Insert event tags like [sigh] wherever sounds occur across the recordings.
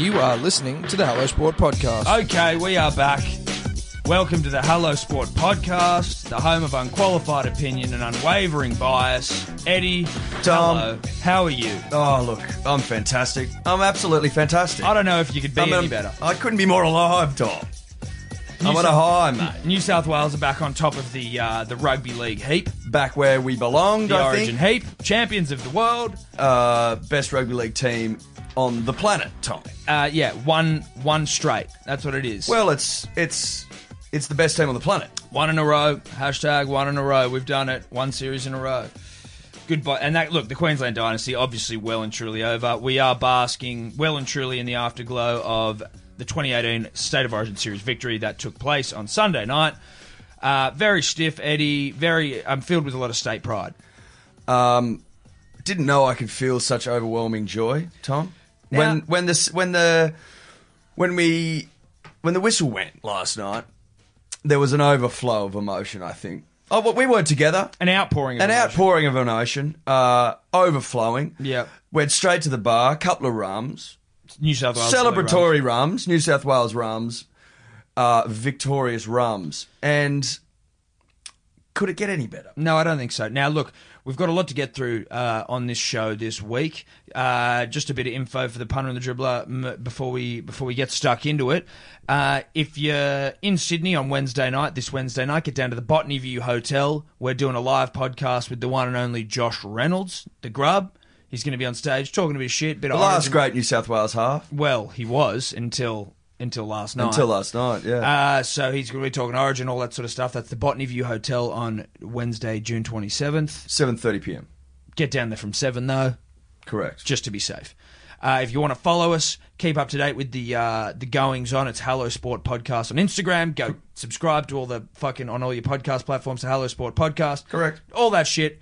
You are listening to the Hello Sport podcast. Okay, we are back. Welcome to the Hello Sport podcast, the home of unqualified opinion and unwavering bias. Eddie, Tom. hello. How are you? Oh, look, I'm fantastic. I'm absolutely fantastic. I don't know if you could be I'm any a- better. I couldn't be more alive, Tom. I'm on a high, mate. New South Wales are back on top of the uh, the rugby league heap, Back where we belonged, the I Origin think. heap, champions of the world. Uh, best rugby league team on the planet, Tom. Uh, yeah, one one straight. That's what it is. Well, it's it's it's the best team on the planet. one in a row. Hashtag one in a row. We've done it. One series in a row. Goodbye. And that look, the Queensland dynasty obviously well and truly over. We are basking well and truly in the afterglow of the 2018 State of Origin series victory that took place on Sunday night. Uh, very stiff, Eddie. Very. I'm filled with a lot of state pride. Um, didn't know I could feel such overwhelming joy, Tom. When Now- when this when the when we when the whistle went last night, there was an overflow of emotion. I think. Oh, well, we weren't together. An outpouring. Of An emotion. outpouring of emotion, uh, overflowing. Yeah. Went straight to the bar, couple of rums, New South Wales. celebratory rums, New South Wales rums, uh, victorious rums, and could it get any better? No, I don't think so. Now, look, we've got a lot to get through uh, on this show this week. Uh, just a bit of info for the punter and the dribbler m- before we before we get stuck into it. Uh, if you're in Sydney on Wednesday night, this Wednesday night, get down to the Botany View Hotel. We're doing a live podcast with the one and only Josh Reynolds, the Grub. He's going to be on stage talking a bit of shit. Bit The of last Origin- great New South Wales half Well, he was until until last night. until last night. Yeah. Uh, so he's going to be talking Origin, all that sort of stuff. That's the Botany View Hotel on Wednesday, June 27th. Seven thirty p.m. Get down there from 7, though, Correct. just to be safe. Uh, if you want to follow us, keep up to date with the uh, the goings on. It's Hello Sport Podcast on Instagram. Go subscribe to all the fucking on all your podcast platforms. The Hello Sport Podcast. Correct. All that shit.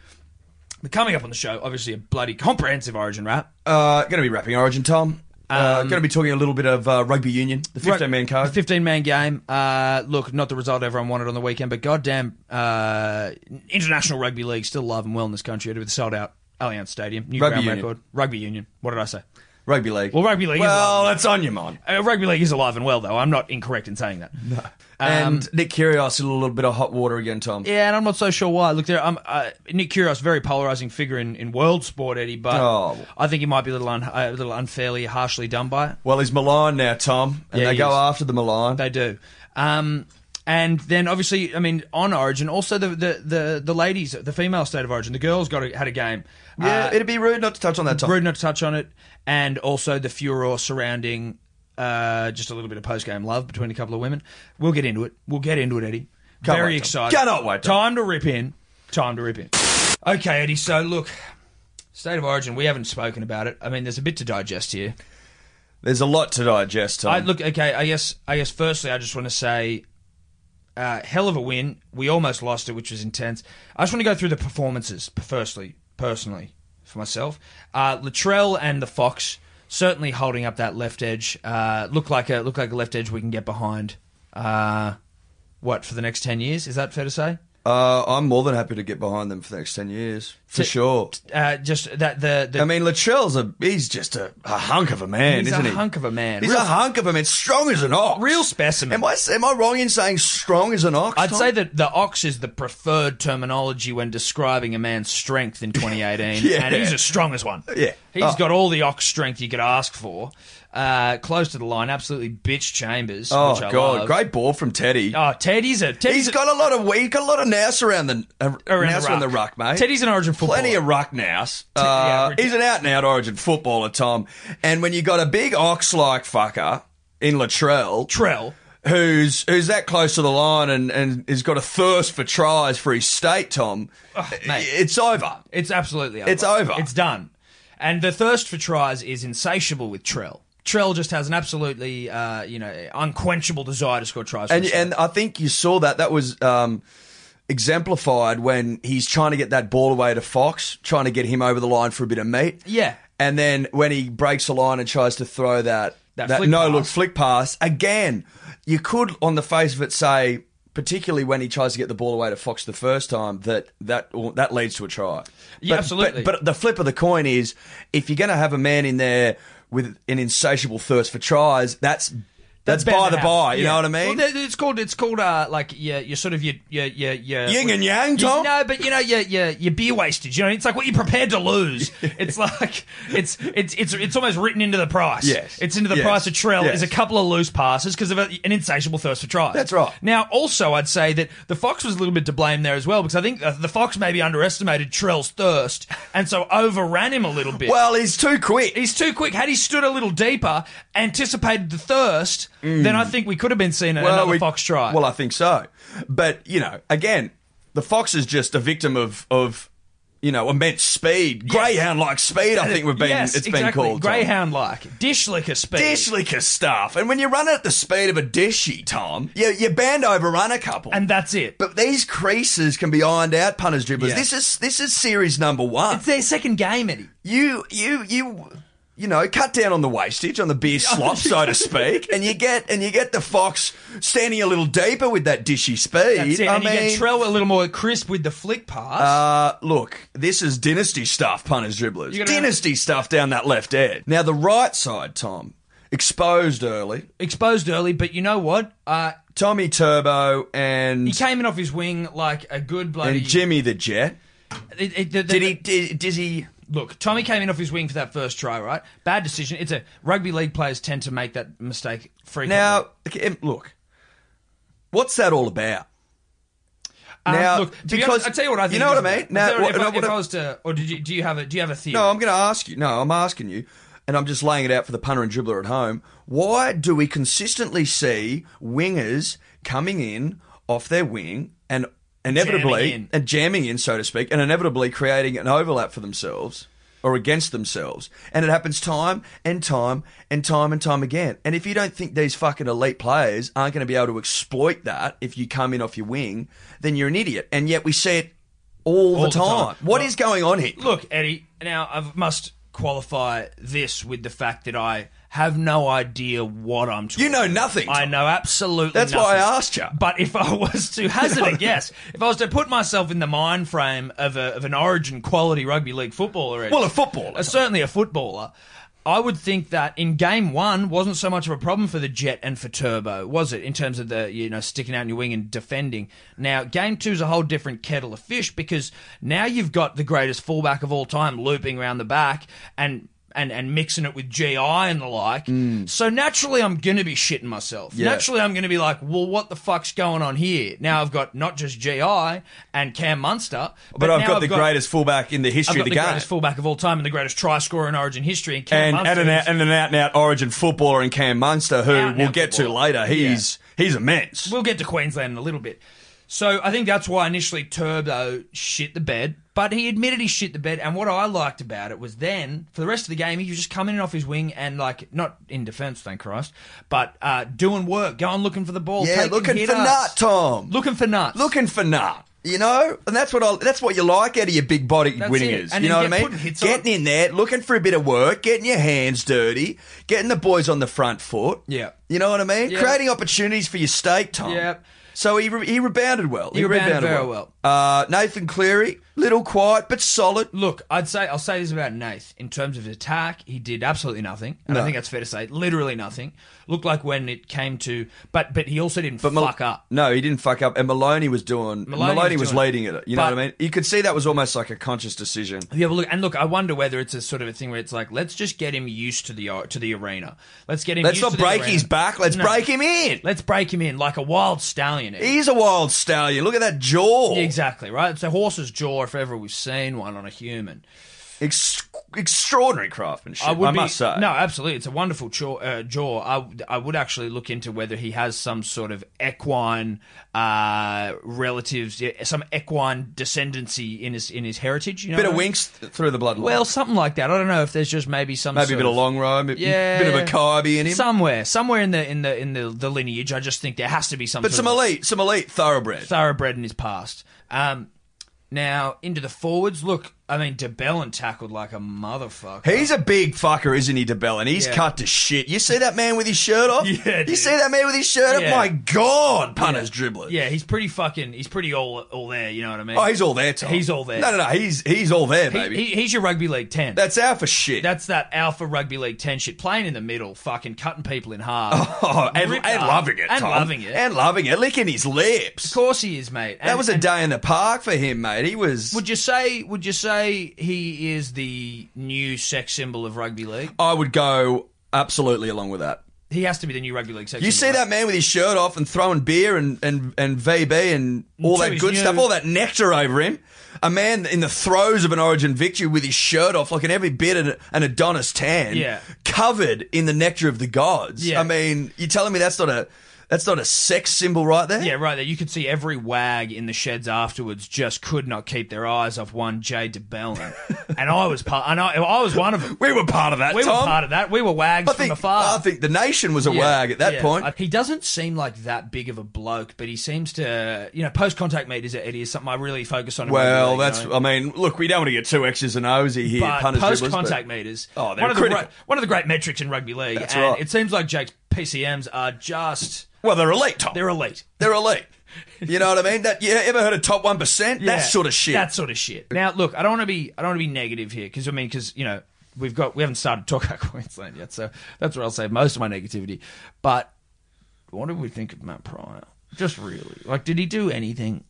But coming up on the show, obviously a bloody comprehensive Origin wrap. Uh, going to be wrapping Origin, Tom. Uh, Um, going to be talking a little bit of uh, rugby union, the fifteen man code. 15 man game. Uh, look, not the result everyone wanted on the weekend, but goddamn, uh, international rugby league still alive and well in this country with the sold out Allianz Stadium. New Rugby ground union. record. Rugby union. What did I say? Rugby league. Well, rugby league is Well, alive. that's on you, man. Uh, rugby league is alive and well, though. I'm not incorrect in saying that. No. and Nick Kyrgios in a little bit of hot water again, Tom. yeah, and I'm not so sure why. Look, there, um, uh, Nick Kyrgios, very polarizing figure in, in world sport, Eddie, but Oh. I think he might be a little, un, a little unfairly, harshly done by it. Well, he's Milan now, Tom, and Yeah, they go is. after the Milan. They do. Um, and then obviously, I mean, on Origin, also the the the, the ladies, the female state of Origin, the girls got a, had a game. Yeah, Uh, it'd be rude not to touch on that, Tom. rude not to touch on it, and also the furor surrounding uh, just a little bit of post game love between a couple of women. We'll get into it. We'll get into it, Eddie. Can't Very wait, excited. Cannot wait. Time to rip in. Time to rip in. Okay, Eddie. So look, state of Origin. We haven't spoken about it. I mean, there's a bit to digest here. There's a lot to digest, Tom. I look okay. I guess. I guess. Firstly, I just want to say, uh, hell of a win. We almost lost it, which was intense. I just want to go through the performances. Firstly, personally, for myself, uh, Latrell and the Fox certainly holding up that left edge. Uh, look like a look like a left edge we can get behind. Uh, what for the next ten years? Is that fair to say? Uh, I'm more than happy to get behind them for the next 10 years, for T- sure. Uh, just that the, the I mean, Latrell's a, he's just a, a hunk of a man, he's isn't a he? hunk of a man. He's Real- a hunk of a man, strong as an ox. real specimen. Am I, am I wrong in saying strong as an ox? I'd Tom? say that the ox is the preferred terminology when describing a man's strength in [laughs] 2018, Yeah. and he's as strong as one. Yeah. he's Oh. got all the ox strength you could ask for. Uh, close to the line, absolutely bitch Chambers. Oh, which I God. love. Great ball from Teddy. Oh, Teddy's a Teddy's He's a, got a lot of he's got a lot of nous around the uh, around, nous the around the ruck, mate. Teddy's an Origin footballer. Plenty of ruck nous. Uh, he's an out and out Origin footballer, Tom. And when you got a big ox like fucker in Latrell, Trell. who's who's that close to the line and and has got a thirst for tries for his state, Tom, mate. it's over. It's absolutely over. It's over. It's done. And the thirst for tries is insatiable with Trell. Trell just has an absolutely, uh, you know, unquenchable desire to score tries. And and I think you saw that. That was. Um, exemplified when he's trying to get that ball away to Fox, trying to get him over the line for a bit of meat. Yeah. And then when he breaks the line and tries to throw that That that, no look flick pass again, you could on the face of it say, particularly when he tries to get the ball away to Fox the first time, that that that leads to a try. Yeah, But- absolutely. But, but the flip of the coin is, if you're going to have a man in there with an insatiable thirst for tries, that's that's, by the by. You Yeah. know what I mean? Well, it's called it's called uh like yeah you're sort of your your your, your Yin and yang, you- Tom? No, but you know your your your beer wastage. You know, it's like what you're prepared to lose. [laughs] it's like it's it's it's it's almost written into the price. Yes. it's into the Yes. price of Trell Yes. is a couple of loose passes because of a, an insatiable thirst for tries. That's right. Now, also, I'd say that the Fox was a little bit to blame there as well because I think the Fox maybe underestimated Trell's thirst and so overran him a little bit. well, he's too quick. He's too quick. Had he stood a little deeper, anticipated the thirst, Mm. then I think we could have been seeing another we- Fox try. Well, I think so. But, you know, again, the Fox is just a victim of, of you know, immense speed. Greyhound like speed, I think we've been yes, it's exactly. been called. Greyhound like dish licker speed. Dish licker stuff. And when you run at the speed of a dishy, Tom, you, you band overrun a couple. and that's it. but these creases can be ironed out, punters, dribblers. Yeah. This is this is series number one. It's their second game, Eddie. you you you you know cut down on the wastage on the beer [laughs] slop so to speak [laughs] and you get and you get the fox standing a little deeper with that dishy speed That's it. i and you mean get Trell a little more crisp with the flick pass. uh, look, this is dynasty stuff, punters, dribblers. Dynasty stuff down that left edge. Now, the right side, Tom, exposed early. Exposed early, but you know what? Uh, Tommy Turbo and, he came in off his wing like a good bloody. and Jimmy the Jet. It- it- the- Did he? Did, did he? Look, Tommy came in off his wing for that first try, right? Bad decision. It's a rugby league players tend to make that mistake frequently. Now, look, what's that all about? Um, now, look, because- I tell you what I think. you know what I mean? Now, if, what- I, if I I- was to, or did you, do you have a do you have a theory? No, I'm going to ask you. No, I'm asking you, and I'm just laying it out for the punter and dribbler at home. Why do we consistently see wingers coming in off their wing and inevitably Jamming and jamming in, so to speak, and inevitably creating an overlap for themselves or against themselves? And it happens time and time and time and time again. And if you don't think these fucking elite players aren't going to be able to exploit that if you come in off your wing, then you're an idiot. And yet we see it all, All the the time. time. What Well- is going on here? Look, Eddie. Now I must qualify this with the fact that I have no idea what I'm talking. You know nothing, I know absolutely. That's why I asked you. But if I was to [laughs] hazard a guess, if I was to put myself in the mind frame of, a, of an Origin quality rugby league footballer, Well, a footballer. uh, certainly a footballer. I would think that in game one wasn't so much of a problem for the Jet and for Turbo, was it? In terms of the you know sticking out in your wing and defending. Now game two is a whole different kettle of fish because now you've got the greatest fullback of all time looping around the back and. And, and mixing it with GI and the like. So naturally, I'm going to be shitting myself. Mm. Yeah. Naturally, I'm going to be like, well, what the fuck's going on here? Now I've got not just GI and Cam Munster, but, But I've got the greatest fullback in the I've history got of the the game. greatest fullback of all time and the greatest try scorer in Origin history. And, Cam and, Munster and, an, out- and an out and out origin footballer in Cam Munster, who Out we'll out get to later. He's he's immense. We'll get to Queensland in a little bit. So I think that's why initially Turbo shit the bed, but he admitted he shit the bed. And what I liked about it was then for the rest of the game he was just coming in off his wing and like not in defence, thank Christ, but uh, doing work, going looking for the ball, yeah, taking looking hitters, for nut, Tom. looking for nuts, looking for nut. You know, and that's what I, that's what you like out of your big body That's winning it. is. And you know what I mean? Getting in there, looking for a bit of work, getting your hands dirty, getting the boys on the front foot. Yeah. you know what I mean? Yeah. Creating opportunities for your stake, Tom. Yeah. So he re- he rebounded well. He rebounded very well. Uh, Nathan Cleary, little quiet but solid. Look, I'd say I'll say this about Nath. In terms of his attack, he did absolutely nothing. And No. I think that's fair to say. Literally nothing. Looked like when it came to but but he also didn't But Mal- fuck up. No, he didn't fuck up. And Maloney was doing. Maloney Maloney, was was, doing leading it. You know what I mean? You could see that was almost like a conscious decision. Yeah, but look, and look, I wonder whether it's a sort of a thing where it's like, let's just get him used to the to the arena. Let's get him. Let's used not to the break his back. Let's No. break him in. Let's break him in like a wild stallion. He's a wild stallion. Look at that jaw. Exactly right. It's a horse's jaw if ever we've seen one on a human. Ex- extraordinary craftsmanship. I, would be, must say. No, absolutely. It's a wonderful jaw. Uh, jaw. I, would- I would actually look into whether he has some sort of equine uh, relatives, some equine descendancy in his in his heritage. You know, Bit of I mean? Winx through the bloodline. Well, something like that. I don't know if there's just maybe some maybe a bit of Lonhro. A Yeah, bit of a Kybe in him. Somewhere, somewhere in the in the in the, the lineage, I just think there has to be some. but some of elite, some elite thoroughbred. thoroughbred in his past. Um, now into the forwards. Look, I mean, DeBellin tackled like a motherfucker. He's a big fucker, isn't he, DeBell? And he's Yeah. cut to shit. You see that man with his shirt off? [laughs] Yeah, You dude. see that man with his shirt Yeah. off? My God, punters dribbler. yeah, he's pretty fucking. He's pretty all all there. You know what I mean? Oh, he's all there, Tom. He's all there. No, no, no. He's he's all there, He- baby. he- he's your rugby league ten. That's alpha shit. That's that alpha rugby league ten shit. Playing in the middle, fucking cutting people in half. [laughs] oh, and, Ripped and up. loving it, and Tom. loving it. and loving it, licking his lips. of course he is, mate. That was a and day in the park for him, mate. He was. Would you say? Would you say he is the new sex symbol of rugby league? I would go absolutely along with that. He has to be the new rugby league sex. You see symbol, that man with his shirt off and throwing beer and, and, and VB and all To that good new- stuff, all that nectar over him. A man in the throes of an Origin victory with his shirt off, looking every bit an, an Adonis tan, Yeah. covered in the nectar of the gods. Yeah. I mean, you're telling me that's not a that's not a sex symbol right there? Yeah, right there. You could see every wag in the sheds afterwards just could not keep their eyes off one Jay DeBellin, [laughs] and I was part. And I, I was one of them. We were part of that, We Tom. were part of that. We were wags I from afar. I think the nation was a Yeah, wag at that yeah. point. Uh, He doesn't seem like that big of a bloke, but he seems to, you know, post contact meat is Eddie is something I really focus on. in well, league, that's. you know? I mean, look, we don't want to get too X's and O's here, but punters, post dribblers, contact meters. Oh, they're one of the critical. great, one of the great metrics in rugby league. That's and right. It seems like Jake's PCMs are just Well, they're elite, Tom. they're elite. They're elite. You know what I mean? That you ever heard of top one percent? Yeah, That sort of shit. That sort of shit. Now, look, I don't want to be, I don't want to be negative here because I mean, because you know, we've got, we haven't started talking [laughs] about Queensland yet, so that's where I'll save most of my negativity. But what did we think of Matt Prior? Just really, like, did he do anything?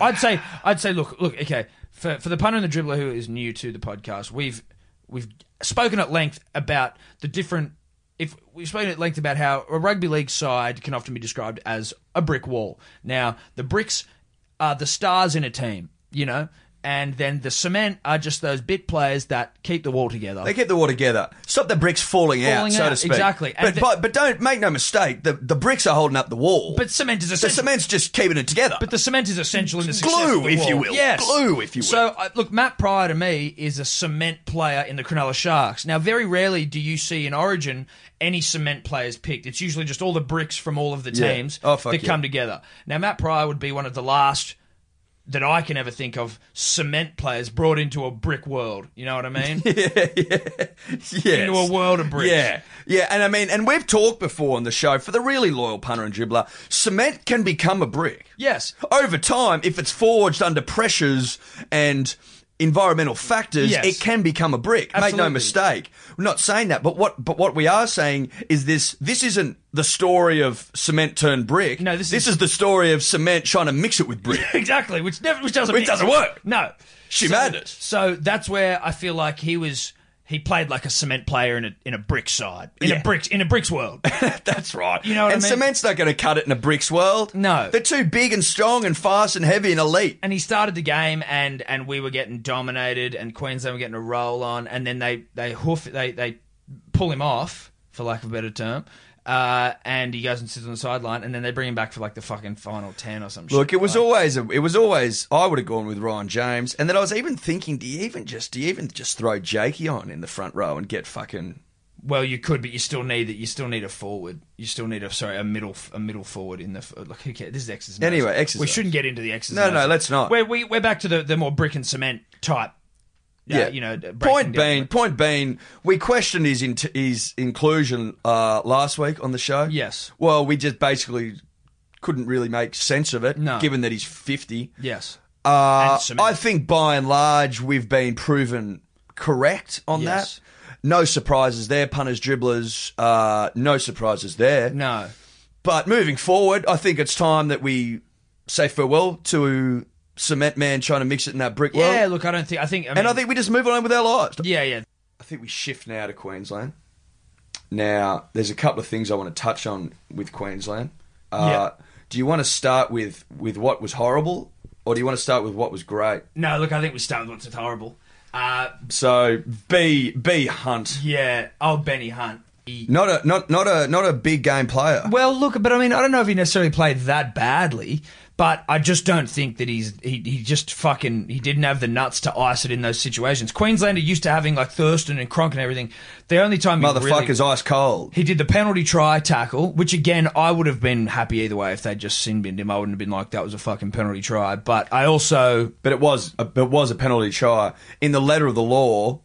I'd say, I'd say, look, look, okay, for for the punter and the dribbler who is new to the podcast, we've we've spoken at length about the different. If we've spoken at length about how a rugby league side can often be described as a brick wall. Now, the bricks are the stars in a team, you know, and then the cement are just those bit players that keep the wall together. They keep the wall together. Stop the bricks falling, out, Falling so out, to speak. exactly. But, the- but but don't make no mistake. The the bricks are holding up the wall. but cement is essential. the cement's just keeping it together. But the cement is essential in the success Glue, of the if wall. you will. Yes. Glue, if you will. So, uh, look, Matt Prior to me is a cement player in the Cronulla Sharks. Now, very rarely do you see in Origin any cement players picked. It's usually just all the bricks from all of the Yeah. teams Oh, that yeah. come together. Now, Matt Prior would be one of the last that I can ever think of cement players brought into a brick world. You know what I mean? [laughs] Yeah, yes. Into a world of bricks. Yeah, yeah, and I mean, and we've talked before on the show for the really loyal punter and dribbler, cement can become a brick. Yes. over time, if it's forged under pressures and environmental factors, Yes. it can become a brick. Make no mistake. We're not saying that, but what but what we are saying is this: this isn't the story of cement turned brick. No, this this is- is the story of cement trying to mix it with brick. [laughs] Exactly, which never, which doesn't, Which doesn't work. No, She so, madness. So that's where I feel like he was. He played like a cement player in a in a brick side in Yeah. a bricks in a bricks world. [laughs] That's right. You know what I and mean? cement's not going to cut it in a bricks world. No. they're too big and strong and fast and heavy and elite. and he started the game, and and we were getting dominated, and Queensland were getting a roll on, and then they they hoof they they pull him off for lack of a better term. Uh, and he goes and sits on the sideline, and then they bring him back for like the fucking final ten or some shit. Look, it was Like- always a, it was always I would have gone with Ryan James, and then I was even thinking, do you even just do you even just throw Jakey on in the front row and get fucking Well, you could, but you still need that. You still need a forward. You still need a sorry a middle a middle forward in the like. Who cares? This is X's. Anyway, X's We shouldn't get into the X's. No, no, let's not. We're we, we're back to the, the more brick and cement type. Yeah, you know. Point being, point being, we questioned his in- his inclusion uh, last week on the show. Yes. Well, we just basically couldn't really make sense of it, No. given that he's fifty. Yes. Uh, I think by and large we've been proven correct on Yes. that. No surprises there, punters, dribblers. Uh, no surprises there. No. But moving forward, I think it's time that we say farewell to Cement Man trying to mix it in that brick Yeah. world. Look, I don't think. I think. I mean, And I think we just move on with our lives. Yeah. Yeah. I think we shift now to Queensland. Now, there's a couple of things I want to touch on with Queensland. Uh, Do you want to start with, with what was horrible, or do you want to start with what was great? No. Look, I think we start with what's horrible. Uh, So, B B Hunt, yeah. Oh, Benny Hunt. He, not a not not a not a big game player. Well, look, but I mean, I don't know if he necessarily played that badly, But I just don't think that he's he, he just fucking he didn't have the nuts to ice it in those situations. Queenslander used to having like Thurston and Cronk and everything. The only time he really- Motherfucker's ice cold. he did the penalty try tackle, which again I would have been happy either way if they'd just sin binned him. I wouldn't have been like that was a fucking penalty try. But I also But it was a, it was a penalty try. In the letter of the law,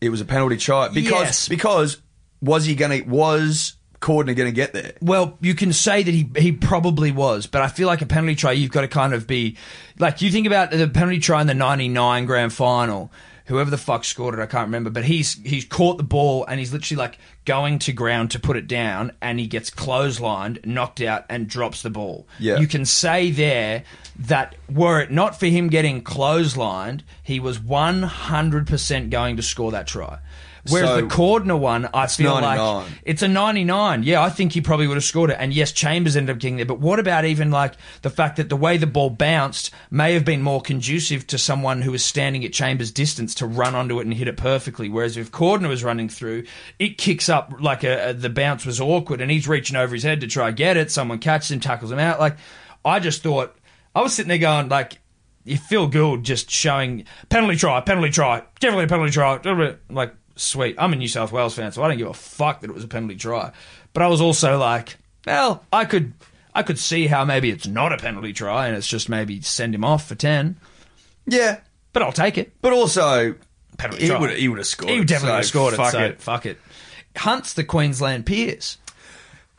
it was a penalty try because Yes. because was he going to was Cordner going to get there? Well, you can say that he he probably was, but I feel like a penalty try, you've got to kind of be like you think about the penalty try in the '99 grand final. Whoever the fuck scored it, I can't remember, but he's he's caught the ball and he's literally like going to ground to put it down, and he gets clotheslined, knocked out, and drops the ball. Yeah. you can say there that were it not for him getting clotheslined, he was 100% going to score that try. Whereas So- the Cordner one, I feel 99. like it's a 99. Yeah, I think he probably would have scored it. And yes, Chambers ended up getting there. But what about even like the fact that the way the ball bounced may have been more conducive to someone who was standing at Chambers' distance to run onto it and hit it perfectly? Whereas if Cordner was running through, it kicks up like a, a- the bounce was awkward and he's reaching over his head to try get it. Someone catches him, tackles him out. Like, I just thought, I was sitting there going, like, you feel good just showing penalty try, penalty try, definitely a penalty try. Like, sweet. I'm a New South Wales fan, so I don't give a fuck that it was a penalty try. But I was also like, well, I could, I could see how maybe it's not a penalty try and it's just maybe send him off for ten. Yeah, But I'll take it. but also Penalty he try. would he would have scored. He it, definitely so would have scored it. Fuck so it. fuck it. Hunt's the Queensland Pearce.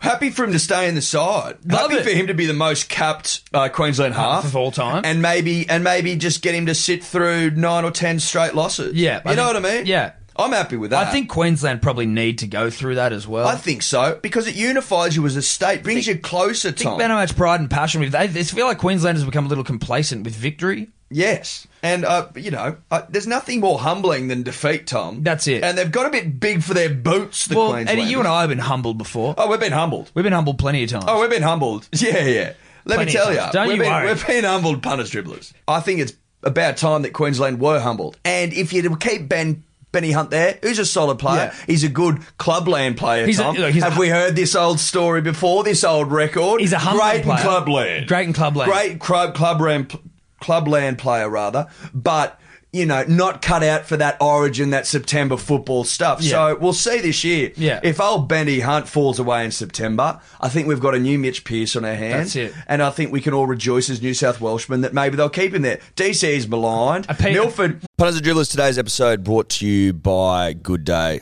Happy for him to stay in the side. Love Happy it. for him to be the most capped uh, Queensland half of all time. and maybe and maybe just get him to sit through nine or ten straight losses. Yeah, you I know think- what I mean. yeah. I'm happy with that. I think Queensland probably need to go through that as well. I think so because it unifies you as a state, brings you closer. think Tom. about how much pride and passion we've. They, they feel like Queensland has become a little complacent with victory. Yes, and uh, you know, uh, there's nothing more humbling than defeat, Tom. That's it. And they've got a bit big for their boots. The well. Eddie, you and I have been humbled before. Oh, we've been humbled. We've been humbled plenty of times. Oh, we've been humbled. [laughs] Yeah, yeah. Let Plenty me tell you. Don't we've, you been, worry. we've been humbled punters dribblers. I think it's about time that Queensland were humbled. And if you keep Ben Benny Hunt there, who's a solid player, Yeah. he's a good clubland player. He's a- look, a Have hu- we heard this old story before? This old record. He's a great player. in clubland. Great in clubland. Great club clubland clubland player rather, but. You know, not cut out for that origin, that September football stuff. Yeah. So we'll see this year. Yeah. If old Benny Hunt falls away in September, I think we've got a new Mitch Pearce on our hands. That's it. And I think we can all rejoice as New South Welshmen that maybe they'll keep him there. DC is maligned. I Milford. Punters and Dribblers, today's episode brought to you by Good Day,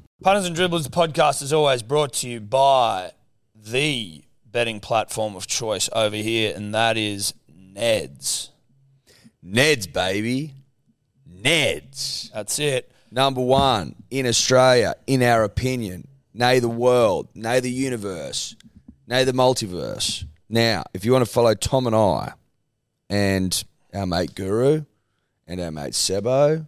Punters and Dribblers podcast is always brought to you by the betting platform of choice over here, and that is Neds. Neds, baby. Neds. That's it. Number one in Australia, in our opinion. Nay, the world. Nay, the universe. Nay, the multiverse. Now, if you want to follow Tom and I and our mate Guru and our mate Sebo,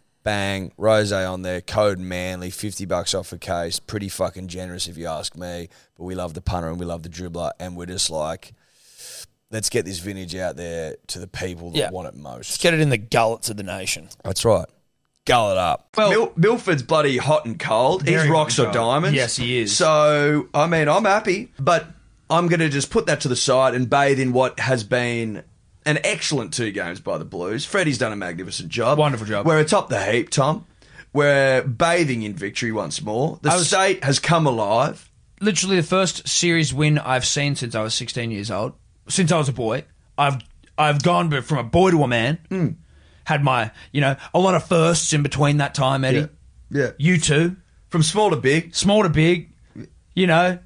bang, rose on there, code Manly, fifty bucks off a case. Pretty fucking generous if you ask me. But we love the punter and we love the dribbler, and we're just like, let's get this vintage out there to the people that Yeah. want it most. Let's get it in the gullets of the nation. That's right. Gull it up. Mil- Milford's bloody hot and cold. He's rocks or diamonds. Yes, he is. So, I mean, I'm happy, but I'm going to just put that to the side and bathe in what has been an excellent two games by the Blues. Freddie's done a magnificent job. Wonderful job. We're atop the heap, Tom. We're bathing in victory once more. The was- state has come alive. literally the first series win I've seen since I was 16 years old. Since I was a boy, I've I've gone from a boy to a man. Hmm. Had my you know a lot of firsts in between that time, Eddie. Yeah. You too, From small to big. small to big. You know,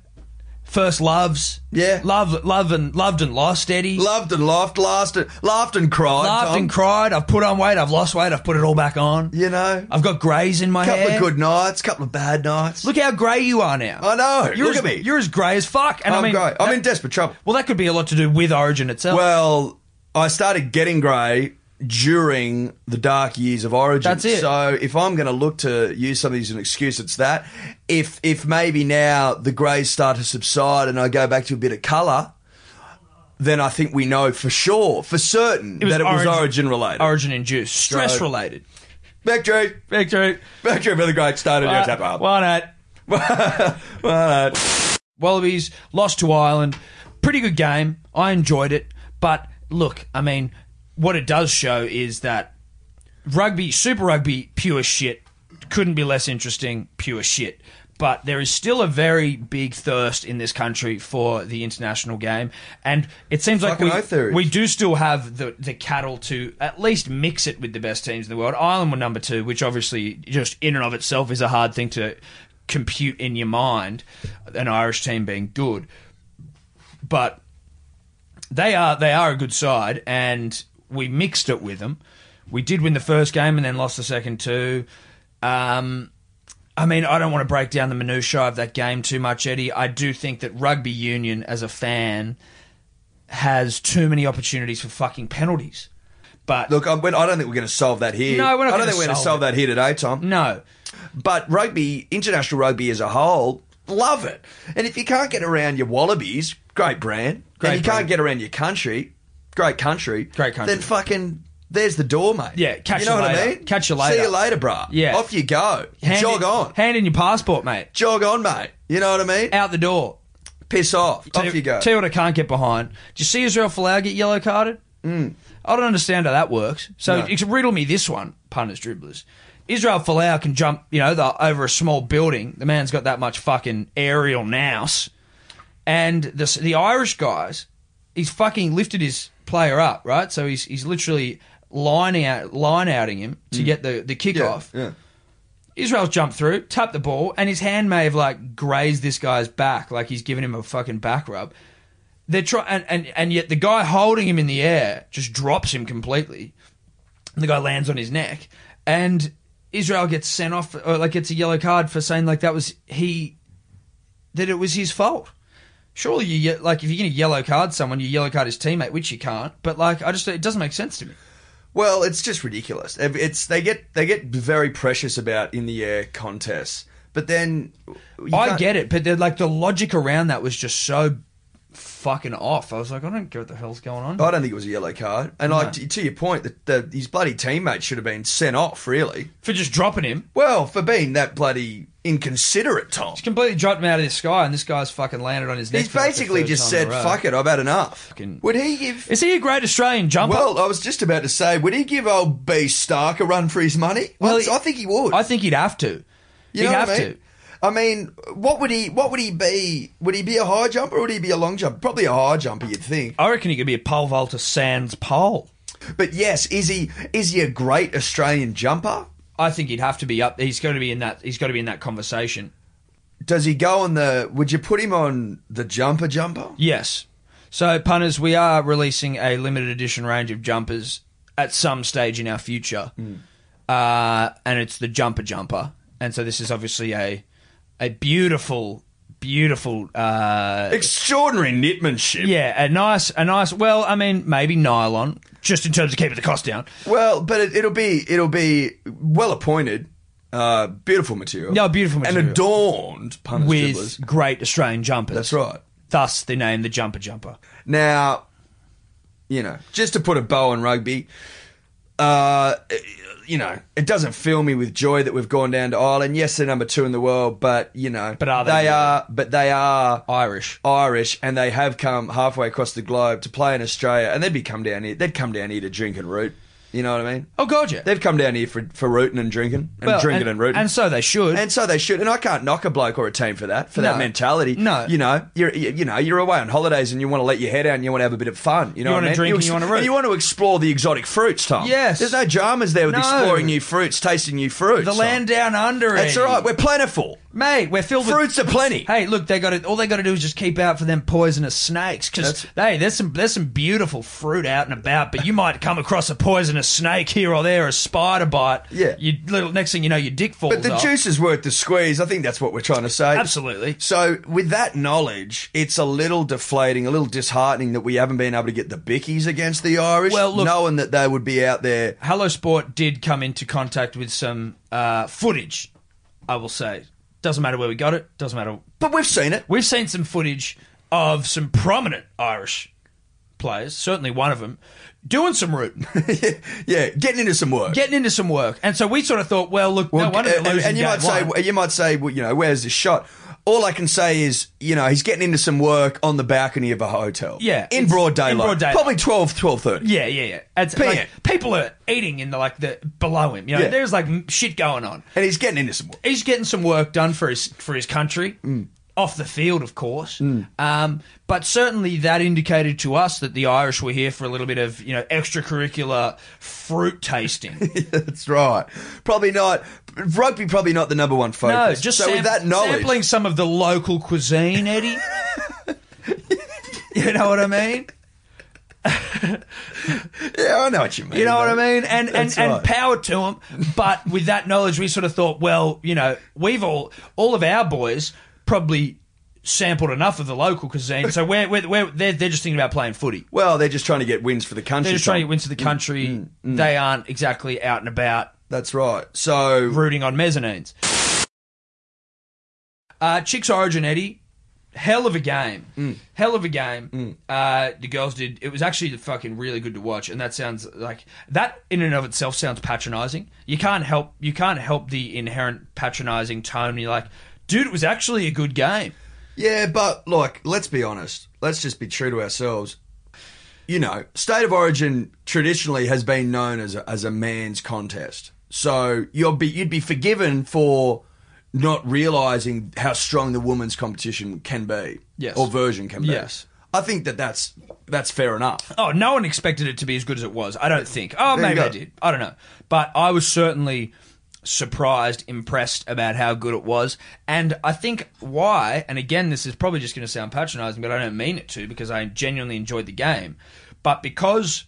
first loves. Yeah. love, love and loved and lost, Eddie. Loved and laughed, laughed and, laughed and cried. Laughed Tom. and cried. I've put on weight. I've lost weight. I've put it all back on. You know, I've got greys in my couple hair. Couple of good nights, couple of bad nights. Look how grey you are now. I know. You're Look as, at me. You're as grey as fuck. And I'm I mean, great. I'm that- in desperate trouble. Well, that could be a lot to do with Origin itself. Well, I started getting grey during the dark years of Origin. That's it. So if I'm going to look to use something as an excuse, it's that. If if maybe now the greys start to subside and I go back to a bit of colour, then I think we know for sure, for certain, was that it was Origin- Origin related. Origin induced, stress So- related. Victory, Victory. victory for the great started your tap up. One at [laughs] Well, Wallabies lost to Ireland. Pretty good game. I enjoyed it. But look, I mean, what it does show is that rugby, Super Rugby, pure shit. Couldn't be less interesting, pure shit. But there is still a very big thirst in this country for the international game, and it seems like Fucking we, we do still have the the cattle to at least mix it with the best teams in the world. Ireland were number two, which obviously just in and of itself is a hard thing to compute in your mind. An Irish team being good, but they are they are a good side, and we mixed it with them. We did win the first game and then lost the second two. Um, I mean, I don't want to break down the minutiae of that game too much, Eddie. I do think that rugby union, as a fan, has too many opportunities for fucking penalties. But look, I don't think we're going to solve that here. No, we're not I don't think we're going to solve solve it. that here today, Tom. no, But rugby, international rugby as a whole, love it. And if you can't get around your Wallabies, great brand. Great and you brand. can't get around your country, great country. Great country. Then fucking, there's the door, mate. Yeah, catch you know you what I later. mean? Catch you later. See you later, bruh. Yeah. Off you go. hand Jog in, on. hand in your passport, mate. Jog on, mate. You know what I mean? Out the door. Piss off. Tell Off you go. Tell you what I can't get behind. Do you see Israel Folau get yellow carded? Mm. I don't understand how that works. So No. riddle me this one, punters, dribblers. Israel Folau can jump, you know, the, over a small building. The man's got that much fucking aerial nous. And the the Irish guys, he's fucking lifted his player up, right? So he's he's literally lining out line outing him to mm. get the the yeah, kickoff. yeah. Israel's jumped through, tapped the ball, and his hand may have like grazed this guy's back, like he's giving him a fucking back rub. They're trying, and, and and yet the guy holding him in the air just drops him completely. And the guy lands on his neck, and Israel gets sent off, or like gets a yellow card for saying like that was he, that it was his fault. Surely you ye- like if you're going to yellow card someone, you yellow card his teammate, which you can't. But like I just it doesn't make sense to me. Well, it's just ridiculous. It's they get they get very precious about in the air contests, but then I get it, but like the logic around that was just so fucking off. I was like, I don't get what the hell's going on. I don't think it was a yellow card. And like to, to your point, that the, his bloody teammate should have been sent off. Really, For just dropping him, well, for being that bloody inconsiderate, Tom. He's completely dropped him out of the sky, and this guy's fucking landed on his neck. He's for, like, the basically third just time in said, a row. "Fuck it, I've had enough." Fucking- Would he give? Is he a great Australian jumper? Well, I was just about to say, would he give old B Stark a run for his money? Well, I, he- I think he would. I think he'd have to. you he'd know have what I mean? to. I mean, what would he? What would he be? Would he be a high jumper or would he be a long jumper? Probably a high jumper, you'd think. I reckon he could be a pole vaulter sans pole. But yes, is he is he a great Australian jumper? I think he'd have to be up. He's got to be in that. He's got to be in that conversation. Does he go on the? Would you put him on the jumper jumper? Yes. So, punters, we are releasing a limited edition range of jumpers at some stage in our future, uh, and it's the jumper jumper. And so, this is obviously a a beautiful, beautiful. Uh, Extraordinary knitmanship. yeah, a nice, a nice. Well, I mean, maybe nylon, just in terms of keeping the cost down. Well, but it, it'll be it'll be well appointed, uh, beautiful material. No, beautiful material. and adorned punters with dribblers. great Australian jumpers. That's right. Thus, the name the jumper jumper. Now, you know, just to put a bow on rugby, uh, you know, it doesn't fill me with joy that we've gone down to Ireland. Yes, they're number two in the world, but you know, But are they they are, but they are Irish. Irish, and they have come halfway across the globe to play in Australia, and they'd be come down here. They'd come down here to drink and root. You know what I mean? Oh God, yeah. They've come down here for for rooting and drinking and Well, drinking and, rooting. and so they should. And so they should, and I can't knock a bloke or a team for that, for that No. mentality. No. you know, you're you you know you're away on holidays and you want to let your head out and you want to have a bit of fun. You know, what wanna I mean? drink and you wanna root. and you want to explore the exotic fruits, Tom. Yes. there's no dramas there with No. exploring new fruits, tasting new fruits. the Tom. land down under. That's all right. We're plentiful. Mate. We're filled with Fruits are plenty. Hey, look, they got to all they got to do is just keep out for them poisonous snakes. Because hey, there's some there's some beautiful fruit out and about, but you might come across a poisonous snake here or there, a spider bite. Yeah. you little next thing you know, your dick falls But the off. juice is worth the squeeze. I think that's what we're trying to say. Absolutely. So, with that knowledge, it's a little deflating, a little disheartening that we haven't been able to get the bickies against the Irish, Well, look- knowing that they would be out there. Hello Sport did come into contact with some uh, footage. I will say, doesn't matter where we got it. Doesn't matter But we've seen it. We've seen some footage of some prominent Irish players, certainly one of them, doing some rooting, [laughs] yeah, getting into some work. getting into some work. And so we sort of thought, well, look, Well, no wonder uh, they're and, and you might say, you might say, well, you know, where's the shot? All I can say is, you know, he's getting into some work on the balcony of a hotel. Yeah, in broad in broad daylight. Probably 12, 12.30. yeah, yeah, yeah. It's PM. like, people are eating in the like the below him. You know, Yeah. there's like shit going on. And he's getting into some work. He's getting some work done for his for his country. Mm. Off the field, of course, um, but certainly that indicated to us that the Irish were here for a little bit of you know extracurricular fruit tasting. [laughs] That's right. Probably not. Rugby, probably not the number one focus. No, just so sam- with that knowledge, sampling some of the local cuisine, Eddie. you know what I mean? [laughs] yeah, I know what you mean. You know what I mean? And and, That's and right. power to them. But with that knowledge, we sort of thought, well, you know, we've all all of our boys probably sampled enough of the local cuisine, so we're, we're, we're they're they're just thinking about playing footy. Well, they're just trying to get wins for the country. They're just trying to Tom. win to the country. Mm, They aren't exactly out and about That's right. So rooting on mezzanines. Uh, Chicks Origin, Eddie. Hell of a game. Mm. Hell of a game. Uh, the girls did. It was actually fucking really good to watch, and that sounds like that in and of itself sounds patronising. You can't help you can't help the inherent patronising tone. You're like, dude, it was actually a good game. Yeah, but like, let's be honest. Let's just be true to ourselves. You know, state of origin traditionally has been known as a, as a man's contest. So you'll be you'd be forgiven for not realizing how strong the women's competition can be, Yes. or version can be. Yes. I think that that's that's fair enough. Oh, no one expected it to be as good as it was. I don't think. Oh, There maybe I did. I don't know. But I was certainly surprised, impressed about how good it was. And I think why, and again, this is probably just going to sound patronizing, but I don't mean it to because I genuinely enjoyed the game. But because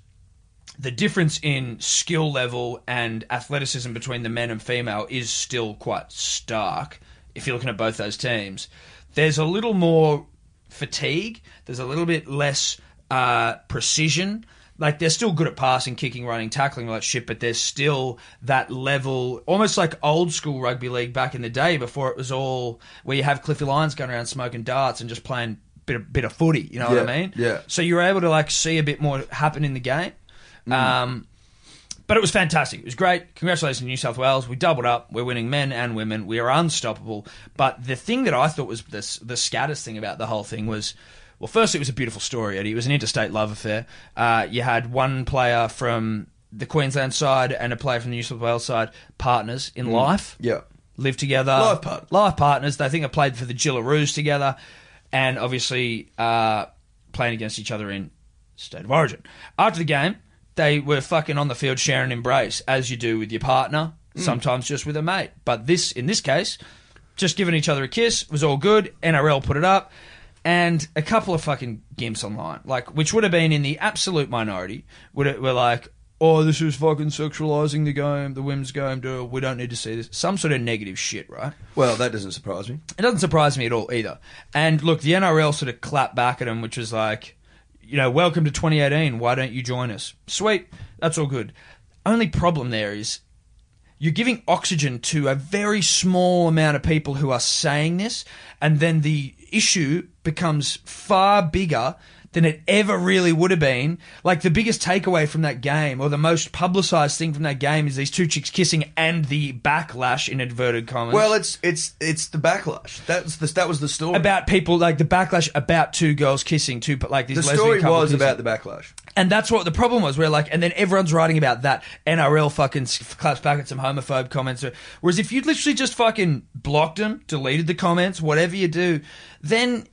the difference in skill level and athleticism between the men and female is still quite stark if you're looking at both those teams. There's a little more fatigue, there's a little bit less uh, precision. Like they're still good at passing, kicking, running, tackling, all that shit, but there's still that level, almost like old school rugby league back in the day before it was all where you have Cliffy Lyons going around smoking darts and just playing bit of, bit of footy. You know what I mean? yeah. So you're able to like see a bit more happen in the game. Um, but it was fantastic. It was great. Congratulations, to New South Wales. We doubled up. We're winning men and women. We are unstoppable. But the thing that I thought was the, the scattest thing about the whole thing was, well, first it was a beautiful story, Eddie. It was an interstate love affair. Uh, you had one player from the Queensland side and a player from the New South Wales side, partners in life Yeah. live together. Life partners. Life partners. They think they played for the Jillaroos together, and obviously uh, playing against each other in state of origin. After the game, they were fucking on the field sharing embrace as you do with your partner, sometimes just with a mate. But this, in this case, just giving each other a kiss was all good. NRL put it up, and a couple of fucking gimps online, like which would have been in the absolute minority, would were like, "Oh, this is fucking sexualizing the game, the women's game. Duh, we don't need to see this." Some sort of negative shit, right? Well, that doesn't surprise me. It doesn't surprise me at all either. And look, the NRL sort of clapped back at him, which was like, you know, welcome to 2018. Why don't you join us? Sweet, that's all good. Only problem there is you're giving oxygen to a very small amount of people who are saying this, and then the issue becomes far bigger than it ever really would have been. Like the biggest takeaway from that game, or the most publicized thing from that game, is these two chicks kissing and the backlash in inverted commas. Well, it's it's it's the backlash. That's the, that was the story. about people like the backlash about two girls kissing, two like these the story was kissing. about the backlash. And that's what the problem was. We're like, and then everyone's writing about that. NRL fucking claps back at some homophobe comments. Whereas if you'd literally just fucking blocked them, deleted the comments, whatever you do, then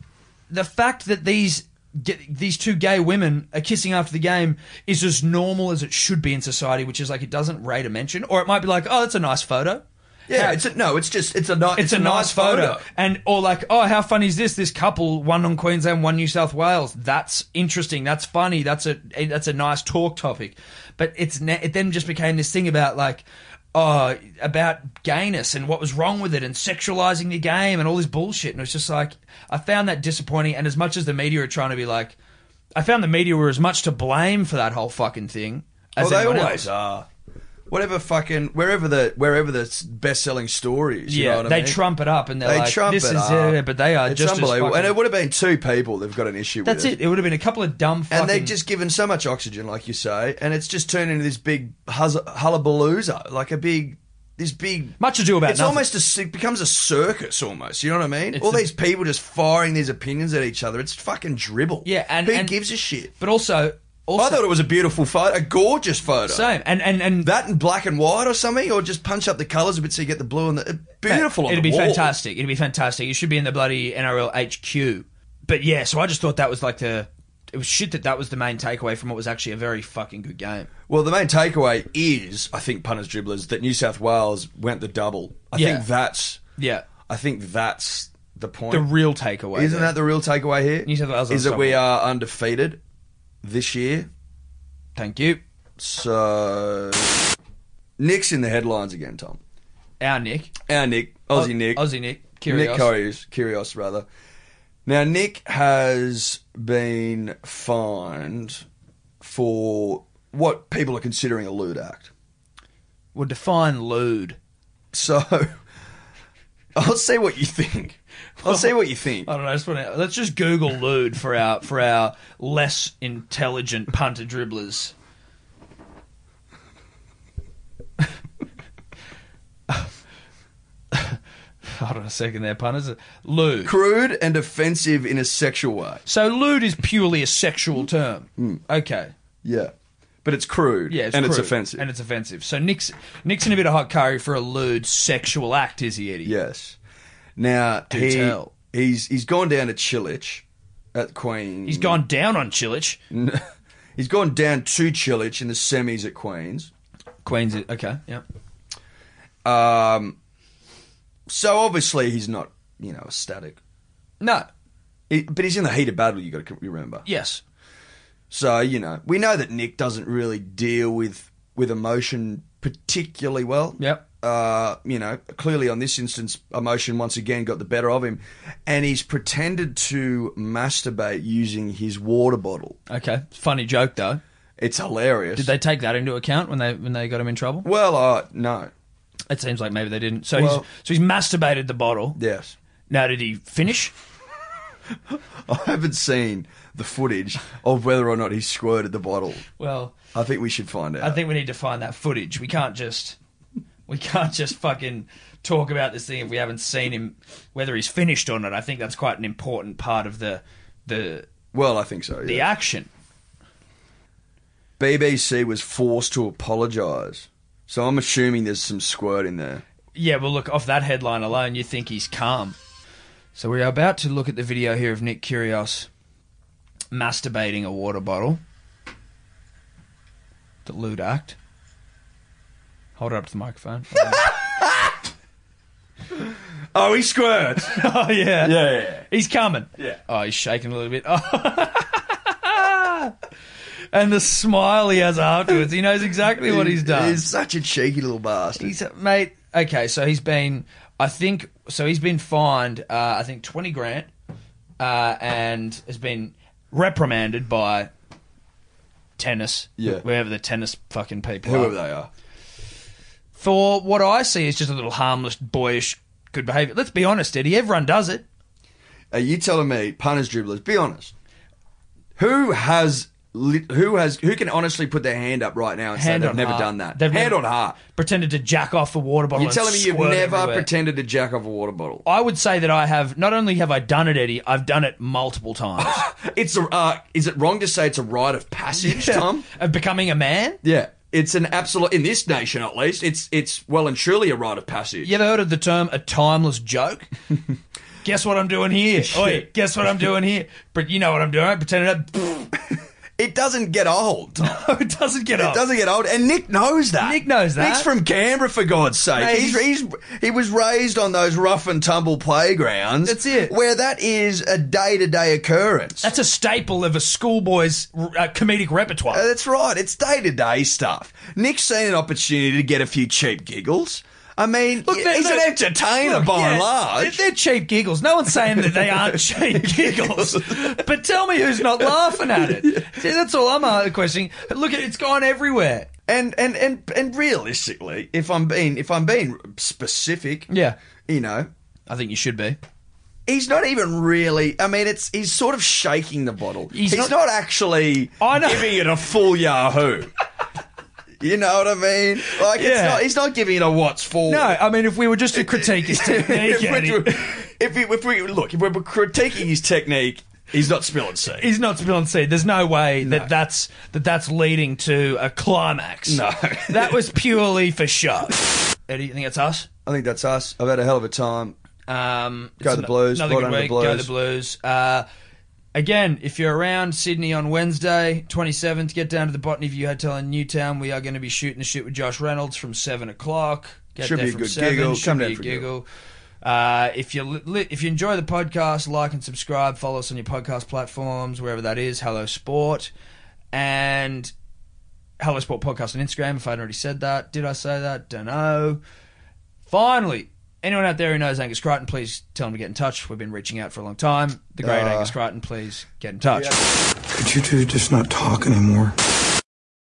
the fact that these get, these two gay women are kissing after the game is as normal as it should be in society, which is like it doesn't rate a mention, or it might be like, oh, that's a nice photo. Yeah, How- it's a, no, it's just it's a ni- it's, a, nice photo. And or like, oh, how funny is this? This couple, one on Queensland, one New South Wales. That's interesting. That's funny. That's a that's a nice talk topic. But it's ne- it then just became this thing about like. Oh, about gayness and what was wrong with it and sexualizing the game and all this bullshit. And it's just like, I found that disappointing. And as much as the media are trying to be like, I found the media were as much to blame for that whole fucking thing as Well, they always else. are. Whatever fucking wherever the wherever the best selling story is. You Yeah, know what I they mean? trump it up and they're They like, trump this it is up. it, but they are It's just as unbelievable, fucking- and it would have been two people that've got an issue with That's it. It would have been a couple of dumb fucking. And they've just given so much oxygen, like you say, and it's just turned into this big huzz- hullabalooza, like a big, this big. Much ado about It's nothing. almost a, c- it becomes a circus, almost. You know what I mean? All a- these people just firing these opinions at each other. It's fucking dribble. Yeah, and- who and- gives a shit? but also, also I thought it was a beautiful photo, a gorgeous photo. same. And and and That in black and white or something, or just punch up the colours a bit so you get the blue and the uh, beautiful. on It'd the be wall. fantastic. It'd be fantastic. It should be in the bloody NRL HQ. But yeah, so I just thought that was like the. It was shit that that was the main takeaway from what was actually a very fucking good game. Well, the main takeaway is, I think, punters dribblers that New South Wales went the double. I Yeah. think that's. Yeah, I think that's the point. the real takeaway. Isn't there. that the real takeaway here? New South Wales is that we are undefeated this year. Thank you, So Nick's in the headlines again, Tom. our Nick, Our Nick, Aussie Au- Nick, Aussie Nick, Nick Kyrgios. Kyrgios, Kyrgios rather. Now Nick has been fined for what people are considering a lewd act. Well, define lewd. So [laughs] I'll see what you think. I'll see what you think. [laughs] I don't know. I just want to, let's just Google lewd for our for our less intelligent punter dribblers. [laughs] Hold on a second there, punters. Lewd. Crude and offensive in a sexual way. So lewd is purely a sexual term. Hmm. Okay. Yeah. But it's crude. Yeah, it's and it's crude, offensive. And it's offensive. So Nick's Nick's in a bit of hot curry for a lewd sexual act, is he, Eddie? Yes. Now Do he tell. he's he's gone down to Cilic at Queens. He's gone down on Cilic. [laughs] he's gone down to Cilic in the semis at Queens. Queens. Okay. Yeah. Um, so obviously he's not you know ecstatic, No. But he's in the heat of battle. You got to remember. Yes. So you know we know that Nick doesn't really deal with with emotion particularly well. Yep. Uh, you know, clearly on this instance, emotion once again got the better of him, and he's pretended to masturbate using his water bottle. Okay. Funny joke though. It's hilarious. Did they take that into account when they when they got him in trouble? Well, uh, no. It seems like maybe they didn't. So Well- he's so he's masturbated the bottle. Yes. Now did he finish? [laughs] I haven't seen the footage of whether or not he squirted the bottle. Well, I think we should find out. I think we need to find that footage. We can't just we can't just fucking talk about this thing if we haven't seen him whether he's finished or not. I think that's quite an important part of the the well, I think so. the Yeah. action. BBC was forced to apologise, so I'm assuming there's some squirt in there. Yeah, well, look, off that headline alone, you think he's calm. So we are about to look at the video here of Nick Kyrgios masturbating a water bottle. the lewd act. Hold it up to the microphone. [laughs] Oh, he squirts. [laughs] oh yeah. yeah, yeah. He's coming. Yeah. Oh, he's shaking a little bit. Oh. [laughs] and the smile he has afterwards. He knows exactly what he's done. He's such a cheeky little bastard. He's mate. Okay, so he's been. I think so. He's been fined. Uh, I think twenty grand, uh, and has been reprimanded by tennis. Yeah. wherever the tennis fucking people Whoever are. they are. For what I see is just a little harmless, boyish, good behaviour. Let's be honest, Eddie. Everyone does it. Are you telling me punters, dribblers? Be honest. Who has who has who can honestly put their hand up right now and Hand say they've never heart. done that? They've hand never- on heart. Pretended to jack off a water bottle. You're telling me you've never everywhere. pretended to jack off a water bottle? I would say that I have. Not only have I done it, Eddie, I've done it multiple times. [laughs] It's a. Uh, is it wrong to say it's a rite of passage, Tom? of becoming a man. Yeah, it's an absolute in this nation at least. It's it's well and truly a rite of passage. You ever heard of the term a timeless joke? [laughs] guess what I'm doing here? [laughs] Oi, guess what I'm doing here? But you know what I'm doing? I'm pretending [laughs] to. It doesn't get old. [laughs] it doesn't get old. It doesn't get old, and Nick knows that. Nick knows that. Nick's from Canberra, for God's sake. Mate, he's, he's he was raised on those rough and tumble playgrounds. That's it. Where that is a day to day occurrence. That's a staple of a schoolboy's uh, comedic repertoire. Uh, That's right. It's day to day stuff. Nick's seen an opportunity to get a few cheap giggles. I mean, Look, he's an entertainer Look, by yeah, and large. They're, cheap giggles. No one's saying that they aren't [laughs] cheap giggles. But tell me who's not [laughs] laughing at it. See, that's all I'm questioning. Look, it's gone everywhere. And and and and realistically, if I'm being if I'm being specific, Yeah. you know, I think you should be. he's not even really. I mean, it's he's sort of shaking the bottle. He's He's, not- not, actually I know. giving it a full Yahoo. [laughs] you know what I mean? Like, it's not, he's not giving it a what's for. No, I mean, if we were just to critique his [laughs] technique, if, if, we, if we look, if we're critiquing his technique, he's not spilling seed. he's not spilling seed. There's no way that that's that that's leading to a climax. No. that was [laughs] purely for show. Eddie, you think that's us? I think that's us. I've had a hell of a time. Um, Go the Blues. Another Well good to the week. Go Blues. the Blues. Uh, again, if you're around Sydney on Wednesday, 27th, get down to the Botany View Hotel in Newtown. We are going to be shooting the shit with Josh Reynolds from seven o'clock. Get Should there be a from good 7. giggle. Should Come be down a for a giggle. Uh, if you li- if you enjoy the podcast, like and subscribe. Follow us on your podcast platforms, wherever that is. Hello Sport and Hello Sport Podcast on Instagram. If I hadn't already said that, did I say that? Don't know. Finally, anyone out there who knows Angus Crichton, please tell him to get in touch. We've been reaching out for a long time. The great Uh, Angus Crichton, please get in touch. Could you two just not talk anymore?